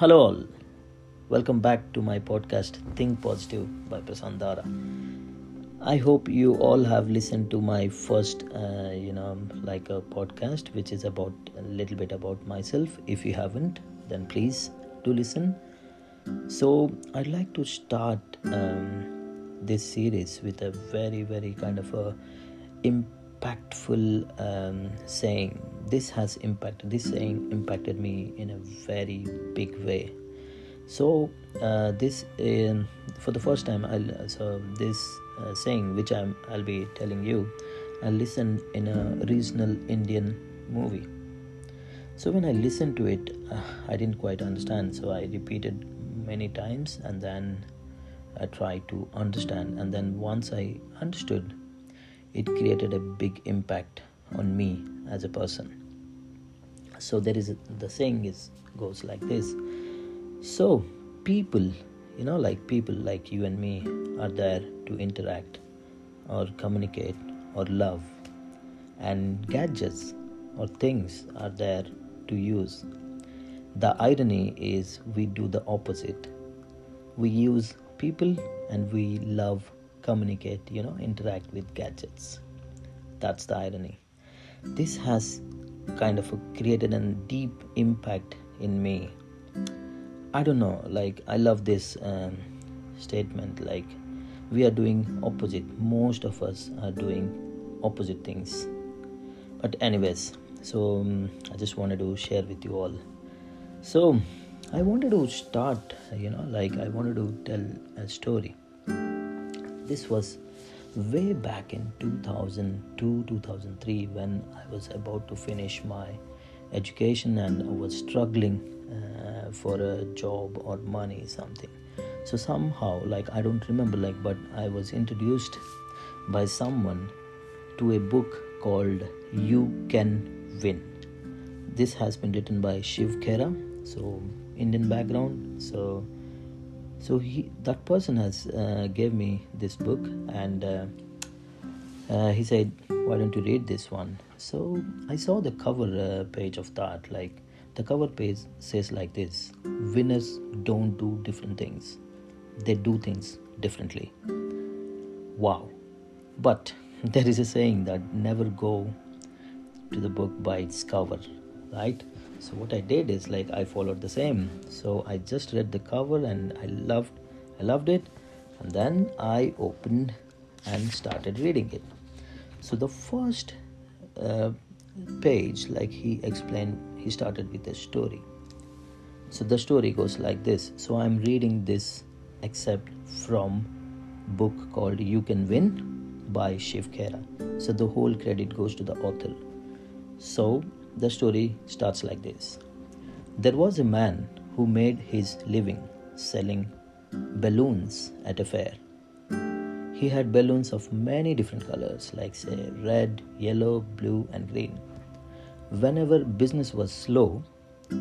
Hello, all. Welcome back to my podcast Think Positive by Prasandara. I hope you all have listened to my first, uh, you know, like a podcast which is about a little bit about myself. If you haven't, then please do listen. So, I'd like to start um, this series with a very, very kind of a impactful um, saying. This has impacted. This saying impacted me in a very big way. So uh, this um, for the first time. I'll, so this uh, saying, which I'm, I'll be telling you, I listened in a regional Indian movie. So when I listened to it, uh, I didn't quite understand. So I repeated many times, and then I tried to understand. And then once I understood, it created a big impact on me as a person. So there is the saying is goes like this. So people, you know, like people like you and me are there to interact or communicate or love, and gadgets or things are there to use. The irony is we do the opposite. We use people and we love, communicate, you know, interact with gadgets. That's the irony. This has kind of created a deep impact in me. I don't know, like, I love this um, statement. Like, we are doing opposite. Most of us are doing opposite things. But, anyways, so um, I just wanted to share with you all. So, I wanted to start, you know, like, I wanted to tell a story. This was way back in 2002 2003 when i was about to finish my education and i was struggling uh, for a job or money something. So somehow like i don't remember like but i was introduced by someone to a book called you can win. This has been written by shiv khera so indian background. So so he that person has uh, gave me this book and uh, uh, he said why don't you read this one? So i saw the cover uh, page of that like the cover page says like this winners don't do different things. They do things differently. Wow. But there is a saying that never go to the book by its cover right so what i did is like i followed the same. So i just read the cover and i loved i loved it. And then i opened and started reading it. So the first uh, page like he explained he started with a story. So the story goes like this. So i'm reading this except from book called you can win by shiv khera. So the whole credit goes to the author. So the story starts like this There was a man who made his living selling balloons at a fair. He had balloons of many different colors, like, say, red, yellow, blue, and green. Whenever business was slow,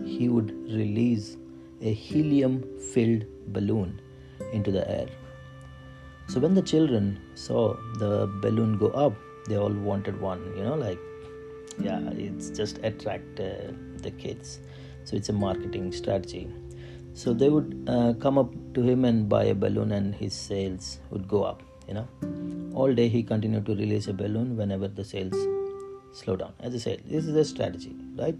he would release a helium filled balloon into the air. So, when the children saw the balloon go up, they all wanted one, you know, like yeah it's just attract uh, the kids. So it's a marketing strategy. So they would uh, come up to him and buy a balloon and his sales would go up you know. All day he continued to release a balloon whenever the sales slow down. As i said this is a strategy right?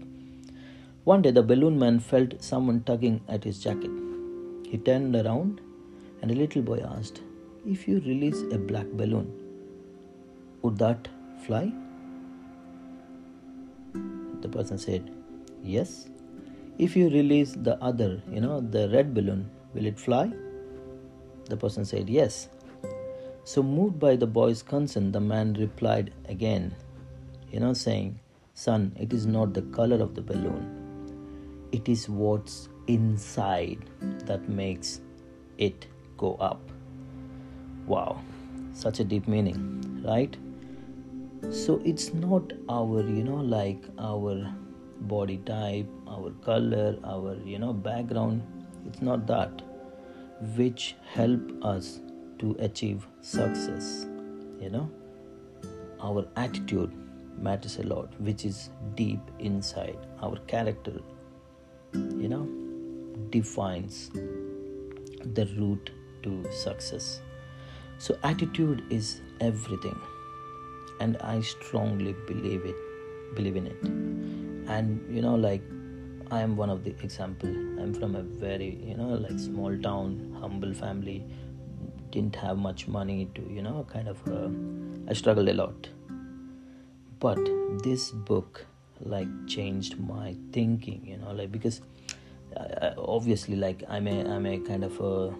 One day the balloon man felt someone tugging at his jacket. He turned around and a little boy asked if you release a black balloon would that fly the person said, Yes. If you release the other, you know, the red balloon, will it fly? The person said, Yes. So, moved by the boy's concern, the man replied again, you know, saying, Son, it is not the color of the balloon, it is what's inside that makes it go up. Wow, such a deep meaning, right? So it's not our you know like our body type our color our you know background. It's not that which help us to achieve success you know. Our attitude matters a lot which is deep inside. Our character you know defines the route to success. So, attitude is everything, and I strongly believe it, believe in it. And you know, like I am one of the example. I'm from a very you know like small town, humble family. Didn't have much money to you know kind of. Uh, I struggled a lot, but this book like changed my thinking. You know, like because uh, obviously like I may I may kind of uh,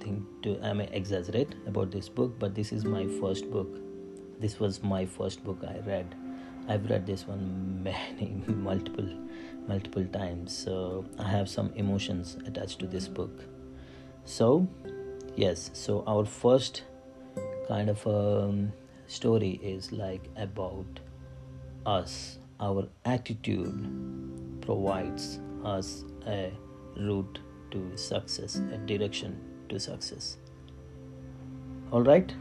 think to I may exaggerate about this book, but this is my first book. This was my first book I read. I've read this one many multiple multiple times so i have some emotions attached to this book. So yes so our first kind of um, story is like about us. Our attitude provides us a route to success a direction to success. All right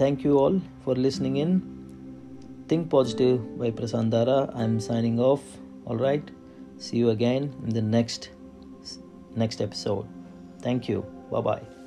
thank you all for listening in. Think positive by prasandara i'm signing off. All right. See you again in the next next episode. Thank you. Bye bye